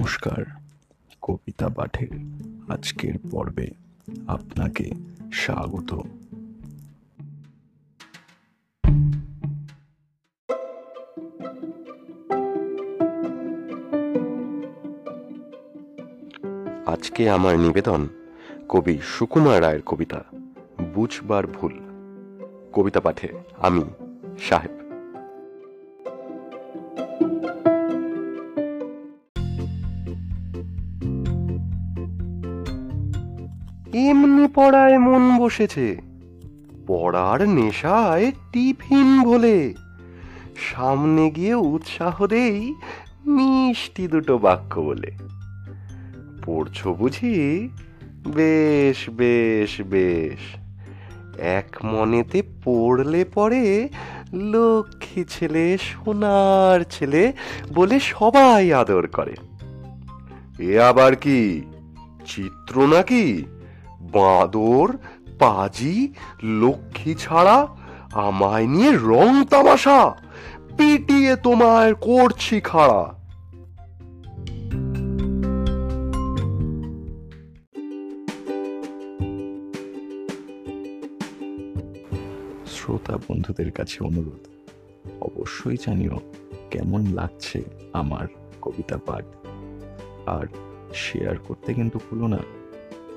নমস্কার, কবিতা পাঠের আজকের পর্বে আপনাকে স্বাগত। আজকে আমার নিবেদন কবি সুকুমার রায়ের কবিতা, বুঝবার ভুল। কবিতা পাঠে আমি সাহেব। এমনি পড়ায় মন বসেছে। পড়ার নেশায় টিফিন বলে। সামনে গিয়ে উৎসাহ দেই মিষ্টি দুটো বাক্য বলে। পড়ছো বুঝি? বেশ বেশ বেশ। এক মনেতে পড়লে পরে লক্ষ্মী ছেলে, সোনার ছেলে বলে সবাই আদর করে। এ আবার কি? চিত্র নাকি? বাঁদর, পাজি, লক্ষ্মী ছাড়া আমায় নিয়ে রং তামাশা। পিটিয়ে তোমায় করছি খাড়া। শ্রোতা বন্ধুদের কাছে অনুরোধ, অবশ্যই জানিও কেমন লাগছে আমার কবিতা পাঠ। আর শেয়ার করতে কিন্তু ভুলো না।